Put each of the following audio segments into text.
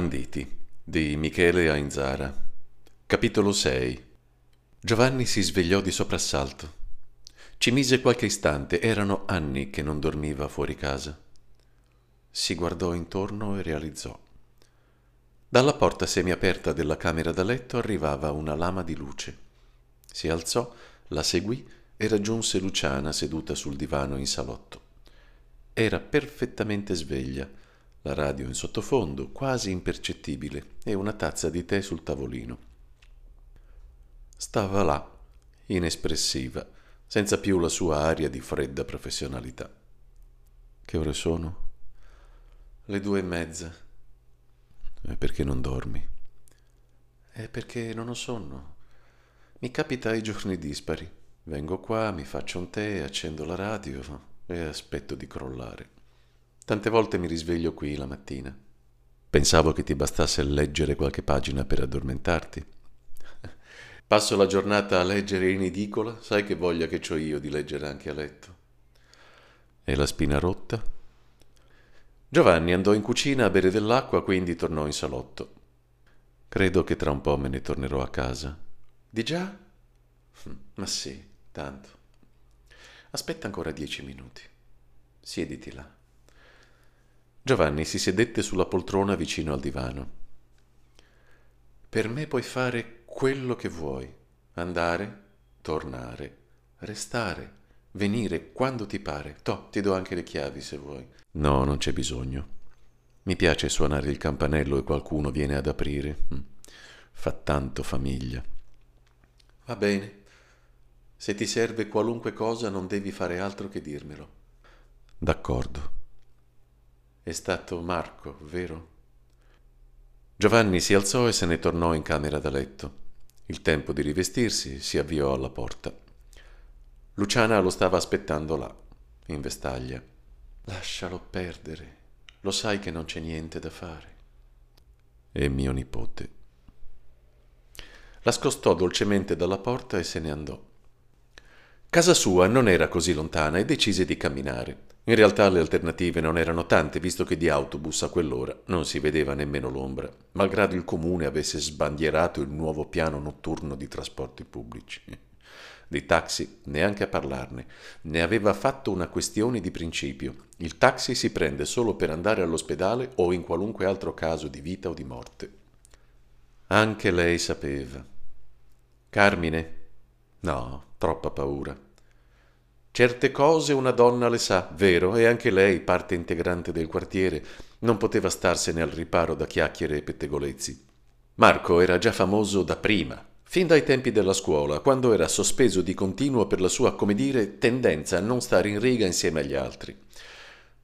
Banditi di Michele Ainzara Capitolo 6 Giovanni si svegliò di soprassalto. Ci mise qualche istante, erano anni che non dormiva fuori casa. Si guardò intorno e realizzò. Dalla porta semiaperta della camera da letto arrivava una lama di luce. Si alzò, la seguì e raggiunse Luciana seduta sul divano in salotto. Era perfettamente sveglia, la radio in sottofondo, quasi impercettibile, e una tazza di tè sul tavolino. Stava là, inespressiva, senza più la sua aria di fredda professionalità. Che ore sono? Le due e mezza. E perché non dormi? È perché non ho sonno. Mi capita ai giorni dispari. Vengo qua, mi faccio un tè, accendo la radio e aspetto di crollare. Tante volte mi risveglio qui la mattina. Pensavo che ti bastasse leggere qualche pagina per addormentarti. Passo la giornata a leggere in edicola, sai che voglia che ho io di leggere anche a letto. E la spina rotta? Giovanni andò in cucina a bere dell'acqua, quindi tornò in salotto. Credo che tra un po' me ne tornerò a casa. Di già? Hm, ma sì, tanto. Aspetta ancora dieci minuti. Siediti là. Giovanni si sedette sulla poltrona vicino al divano. Per me puoi fare quello che vuoi, andare, tornare, restare, venire quando ti pare. To, ti do anche le chiavi se vuoi. No, non c'è bisogno. Mi piace suonare il campanello e qualcuno viene ad aprire. Mm. Fa tanto famiglia. Va bene. Se ti serve qualunque cosa non devi fare altro che dirmelo. D'accordo. È stato Marco, vero? Giovanni si alzò e se ne tornò in camera da letto. Il tempo di rivestirsi si avviò alla porta. Luciana lo stava aspettando là, in vestaglia. Lascialo perdere, lo sai che non c'è niente da fare. È mio nipote. La scostò dolcemente dalla porta e se ne andò. Casa sua non era così lontana e decise di camminare. In realtà le alternative non erano tante, visto che di autobus a quell'ora non si vedeva nemmeno l'ombra, malgrado il comune avesse sbandierato il nuovo piano notturno di trasporti pubblici. Di taxi neanche a parlarne, ne aveva fatto una questione di principio. Il taxi si prende solo per andare all'ospedale o in qualunque altro caso di vita o di morte. Anche lei sapeva. Carmine? No, troppa paura. Certe cose una donna le sa, vero, e anche lei, parte integrante del quartiere, non poteva starsene al riparo da chiacchiere e pettegolezzi. Marco era già famoso da prima, fin dai tempi della scuola, quando era sospeso di continuo per la sua, come dire, tendenza a non stare in riga insieme agli altri.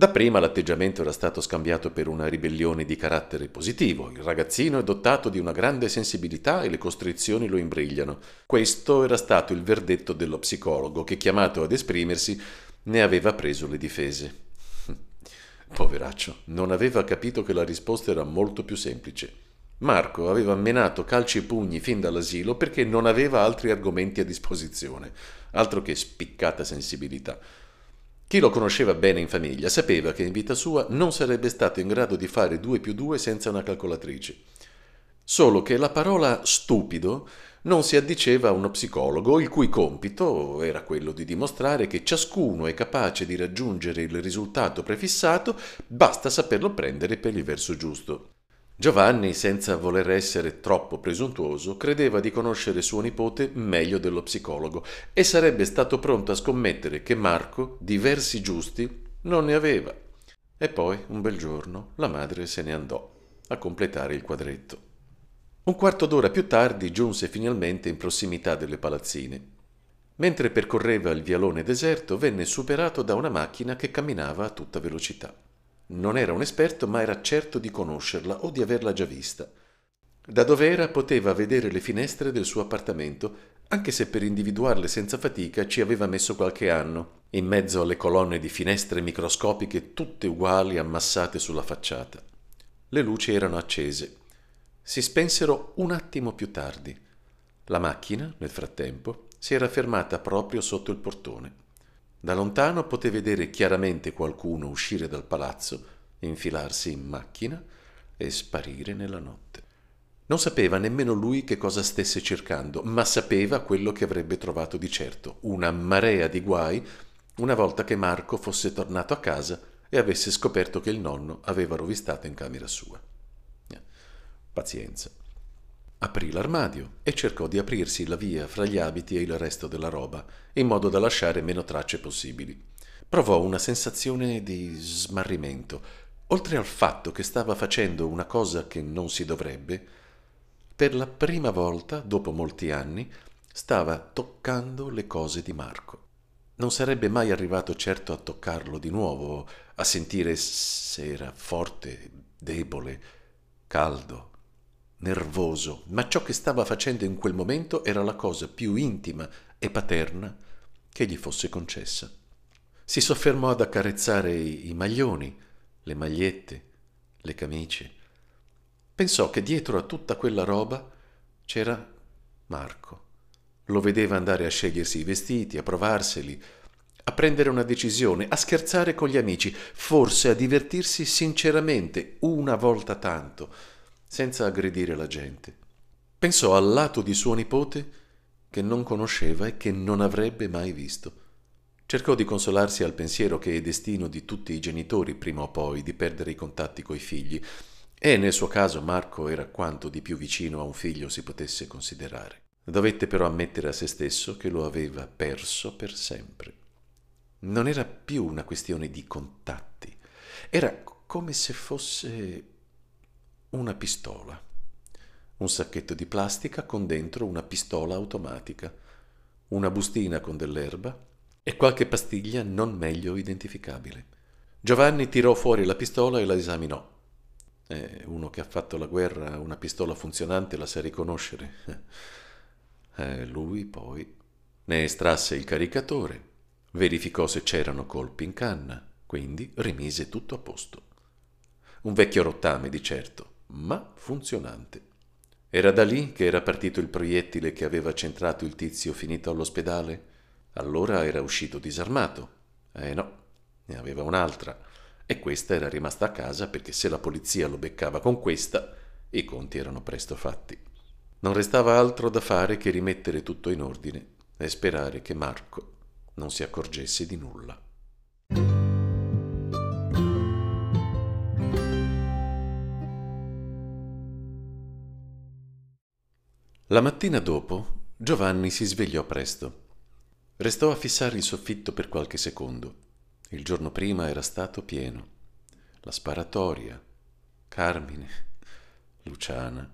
Dapprima l'atteggiamento era stato scambiato per una ribellione di carattere positivo. Il ragazzino è dotato di una grande sensibilità e le costrizioni lo imbrigliano. Questo era stato il verdetto dello psicologo che, chiamato ad esprimersi, ne aveva preso le difese. Poveraccio, non aveva capito che la risposta era molto più semplice. Marco aveva menato calci e pugni fin dall'asilo perché non aveva altri argomenti a disposizione, altro che spiccata sensibilità. Chi lo conosceva bene in famiglia sapeva che in vita sua non sarebbe stato in grado di fare 2 più 2 senza una calcolatrice. Solo che la parola stupido non si addiceva a uno psicologo il cui compito era quello di dimostrare che ciascuno è capace di raggiungere il risultato prefissato, basta saperlo prendere per il verso giusto. Giovanni, senza voler essere troppo presuntuoso, credeva di conoscere suo nipote meglio dello psicologo e sarebbe stato pronto a scommettere che Marco, di versi giusti, non ne aveva. E poi, un bel giorno, la madre se ne andò a completare il quadretto. Un quarto d'ora più tardi giunse finalmente in prossimità delle palazzine. Mentre percorreva il vialone deserto, venne superato da una macchina che camminava a tutta velocità. Non era un esperto, ma era certo di conoscerla o di averla già vista. Da dove era poteva vedere le finestre del suo appartamento, anche se per individuarle senza fatica ci aveva messo qualche anno, in mezzo alle colonne di finestre microscopiche tutte uguali ammassate sulla facciata. Le luci erano accese. Si spensero un attimo più tardi. La macchina, nel frattempo, si era fermata proprio sotto il portone. Da lontano poté vedere chiaramente qualcuno uscire dal palazzo, infilarsi in macchina e sparire nella notte. Non sapeva nemmeno lui che cosa stesse cercando, ma sapeva quello che avrebbe trovato di certo, una marea di guai una volta che Marco fosse tornato a casa e avesse scoperto che il nonno aveva rovistato in camera sua. Pazienza. Aprì l'armadio e cercò di aprirsi la via fra gli abiti e il resto della roba, in modo da lasciare meno tracce possibili. Provò una sensazione di smarrimento, oltre al fatto che stava facendo una cosa che non si dovrebbe. Per la prima volta, dopo molti anni, stava toccando le cose di Marco. Non sarebbe mai arrivato certo a toccarlo di nuovo, a sentire se era forte, debole, caldo, nervoso, ma ciò che stava facendo in quel momento era la cosa più intima e paterna che gli fosse concessa. Si soffermò ad accarezzare i, maglioni, le magliette, le camicie. Pensò che dietro a tutta quella roba c'era Marco. Lo vedeva andare a scegliersi i vestiti, a provarseli, a prendere una decisione, a scherzare con gli amici, forse a divertirsi sinceramente una volta tanto, senza aggredire la gente. Pensò al lato di suo nipote che non conosceva e che non avrebbe mai visto. Cercò di consolarsi al pensiero che è destino di tutti i genitori prima o poi di perdere i contatti coi figli, e nel suo caso Marco era quanto di più vicino a un figlio si potesse considerare. Dovette però ammettere a se stesso che lo aveva perso per sempre. Non era più una questione di contatti, era come se fosse una pistola, un sacchetto di plastica con dentro una pistola automatica, una bustina con dell'erba e qualche pastiglia non meglio identificabile. Giovanni tirò fuori la pistola e la esaminò. Eh, uno che ha fatto la guerra, una pistola funzionante la sa riconoscere. Eh, lui poi ne estrasse il caricatore Verificò se c'erano colpi in canna, quindi rimise tutto a posto. Un vecchio rottame di certo, ma funzionante. Era da lì che era partito il proiettile che aveva centrato il tizio finito all'ospedale? Allora era uscito disarmato. Eh no, ne aveva un'altra. E questa era rimasta a casa perché se la polizia lo beccava con questa, i conti erano presto fatti. Non restava altro da fare che rimettere tutto in ordine e sperare che Marco non si accorgesse di nulla. La mattina dopo Giovanni si svegliò presto. Restò a fissare il soffitto per qualche secondo. Il giorno prima era stato pieno. La sparatoria, Carmine, Luciana,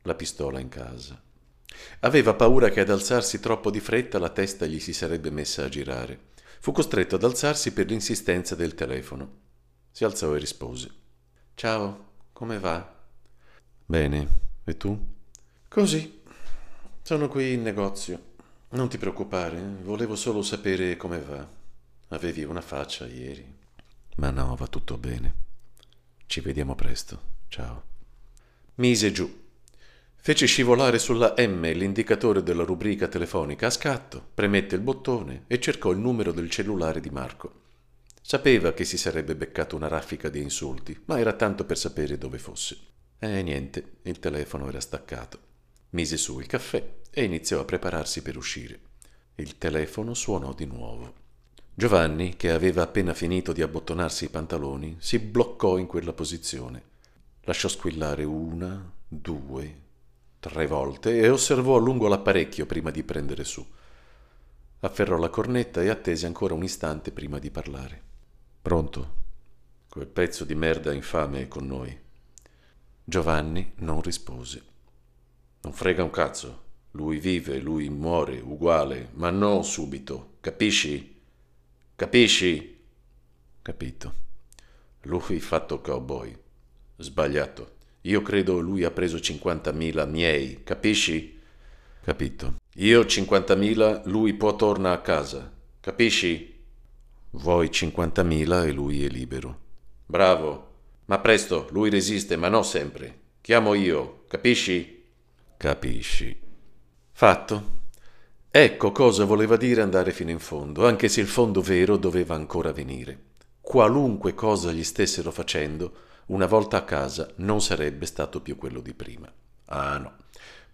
la pistola in casa. Aveva paura che ad alzarsi troppo di fretta la testa gli si sarebbe messa a girare. Fu costretto ad alzarsi per l'insistenza del telefono. Si alzò e rispose. Ciao, come va? Bene, e tu? Così. Sono qui in negozio. Non ti preoccupare, volevo solo sapere come va. Avevi una faccia ieri. Ma no, va tutto bene. Ci vediamo presto. Ciao. Mise giù Fece scivolare sulla M l'indicatore della rubrica telefonica a scatto, premette il bottone e cercò il numero del cellulare di Marco. Sapeva che si sarebbe beccato una raffica di insulti, ma era tanto per sapere dove fosse. E niente, il telefono era staccato. Mise su il caffè e iniziò a prepararsi per uscire. Il telefono suonò di nuovo. Giovanni, che aveva appena finito di abbottonarsi i pantaloni, si bloccò in quella posizione. Lasciò squillare una, due, tre volte e osservò a lungo l'apparecchio prima di prendere su. Afferrò la cornetta e attese ancora un istante prima di parlare. Pronto? Quel pezzo di merda infame è con noi. Giovanni non rispose. Non frega un cazzo. Lui vive, lui muore, uguale, ma non subito. Capisci? Capisci? Capito. Lui fatto cowboy. Sbagliato. Io credo lui ha preso 50.000 miei, capisci? Capito. Io 50.000, lui può tornare a casa, capisci? Vuoi 50.000 e lui è libero. Bravo. Ma presto, lui resiste, ma non sempre. Chiamo io, capisci? Capisci. Fatto. Ecco cosa voleva dire andare fino in fondo, anche se il fondo vero doveva ancora venire. Qualunque cosa gli stessero facendo, una volta a casa non sarebbe stato più quello di prima. Ah no,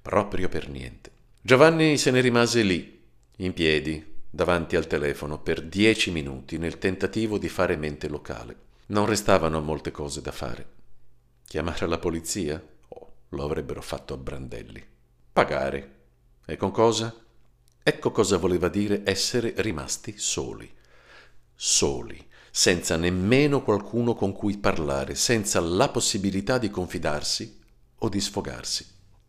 proprio per niente. Giovanni se ne rimase lì, in piedi, davanti al telefono, per dieci minuti nel tentativo di fare mente locale. Non restavano molte cose da fare. Chiamare la polizia? Lo avrebbero fatto a brandelli. Pagare. E con cosa? Ecco cosa voleva dire essere rimasti soli. Soli, senza nemmeno qualcuno con cui parlare, senza la possibilità di confidarsi o di sfogarsi.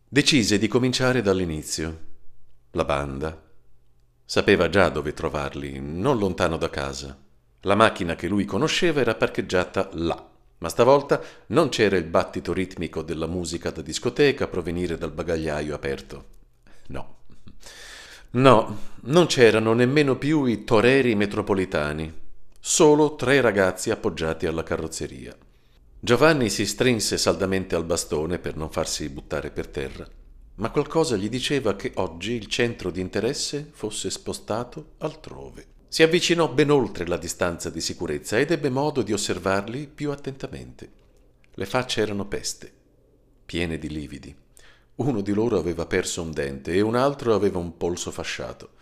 Decise di cominciare dall'inizio. La banda. Sapeva già dove trovarli, non lontano da casa. La macchina che lui conosceva era parcheggiata là, ma stavolta non c'era il battito ritmico della musica da discoteca provenire dal bagagliaio aperto. No. No, non c'erano nemmeno più i toreri metropolitani, solo tre ragazzi appoggiati alla carrozzeria. Giovanni si strinse saldamente al bastone per non farsi buttare per terra, ma qualcosa gli diceva che oggi il centro di interesse fosse spostato altrove. Si avvicinò ben oltre la distanza di sicurezza ed ebbe modo di osservarli più attentamente. Le facce erano peste, piene di lividi. Uno di loro aveva perso un dente e un altro aveva un polso fasciato.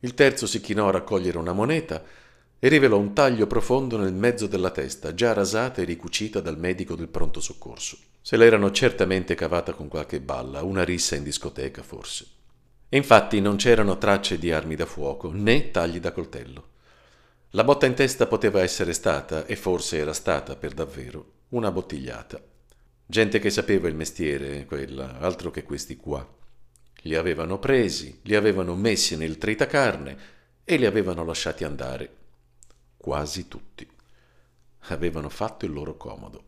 Il terzo si chinò a raccogliere una moneta e rivelò un taglio profondo nel mezzo della testa, già rasata e ricucita dal medico del pronto soccorso. Se l'erano certamente cavata con qualche balla, una rissa in discoteca forse. E infatti non c'erano tracce di armi da fuoco, né tagli da coltello. La botta in testa poteva essere stata, e forse era stata per davvero, una bottigliata. Gente che sapeva il mestiere, quella, altro che questi qua. Li avevano presi, li avevano messi nel tritacarne e li avevano lasciati andare quasi tutti. Avevano fatto il loro comodo.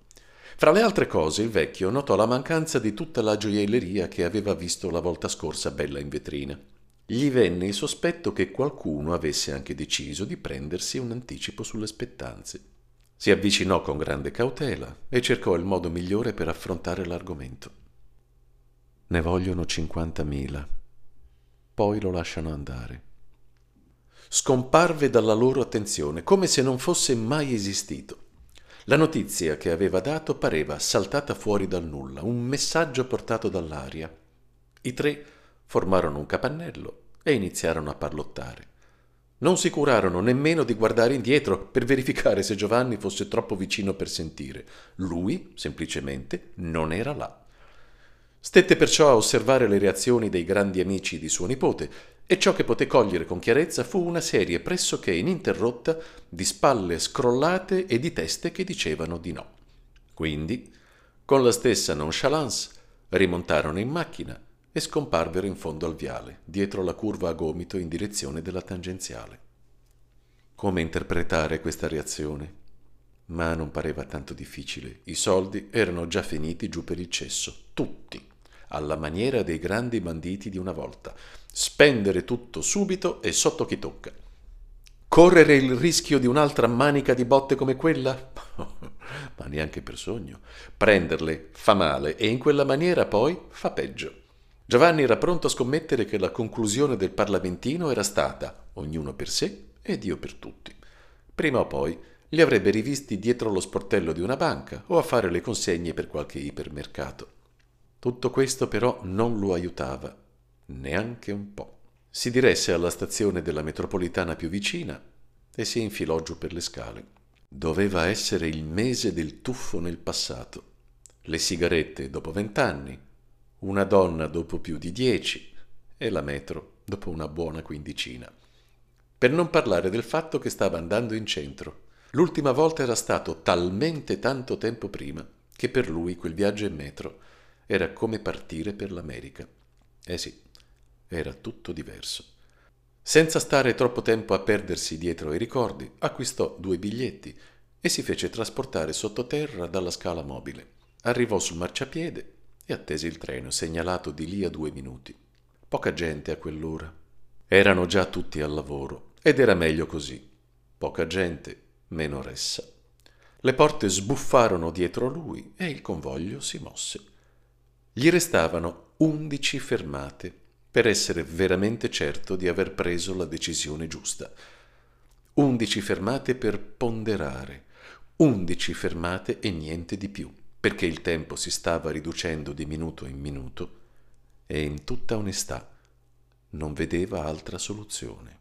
Fra le altre cose, il vecchio notò la mancanza di tutta la gioielleria che aveva visto la volta scorsa bella in vetrina. Gli venne il sospetto che qualcuno avesse anche deciso di prendersi un anticipo sulle spettanze. Si avvicinò con grande cautela e cercò il modo migliore per affrontare l'argomento. Ne vogliono cinquantamila. Poi lo lasciano andare scomparve dalla loro attenzione, come se non fosse mai esistito. La notizia che aveva dato pareva saltata fuori dal nulla, un messaggio portato dall'aria. I tre formarono un capannello e iniziarono a parlottare. Non si curarono nemmeno di guardare indietro per verificare se Giovanni fosse troppo vicino per sentire. Lui, semplicemente, non era là. Stette perciò a osservare le reazioni dei grandi amici di suo nipote e ciò che poté cogliere con chiarezza fu una serie pressoché ininterrotta di spalle scrollate e di teste che dicevano di no. Quindi, con la stessa nonchalance, rimontarono in macchina e scomparvero in fondo al viale, dietro la curva a gomito in direzione della tangenziale. Come interpretare questa reazione? Ma non pareva tanto difficile. I soldi erano già finiti giù per il cesso, tutti, alla maniera dei grandi banditi di una volta spendere tutto subito e sotto chi tocca. Correre il rischio di un'altra manica di botte come quella? Ma neanche per sogno. Prenderle fa male e in quella maniera poi fa peggio. Giovanni era pronto a scommettere che la conclusione del parlamentino era stata ognuno per sé e Dio per tutti. Prima o poi li avrebbe rivisti dietro lo sportello di una banca o a fare le consegne per qualche ipermercato. Tutto questo però non lo aiutava neanche un po'. Si diresse alla stazione della metropolitana più vicina e si infilò giù per le scale. Doveva essere il mese del tuffo nel passato. Le sigarette dopo vent'anni, una donna dopo più di dieci e la metro dopo una buona quindicina. Per non parlare del fatto che stava andando in centro. L'ultima volta era stato talmente tanto tempo prima che per lui quel viaggio in metro era come partire per l'America. Eh sì, era tutto diverso. Senza stare troppo tempo a perdersi dietro ai ricordi, acquistò due biglietti e si fece trasportare sottoterra dalla scala mobile. Arrivò sul marciapiede e attese il treno, segnalato di lì a due minuti. Poca gente a quell'ora. Erano già tutti al lavoro ed era meglio così. Poca gente, meno ressa. Le porte sbuffarono dietro lui e il convoglio si mosse. Gli restavano undici fermate per essere veramente certo di aver preso la decisione giusta. Undici fermate per ponderare, undici fermate e niente di più, perché il tempo si stava riducendo di minuto in minuto e in tutta onestà non vedeva altra soluzione.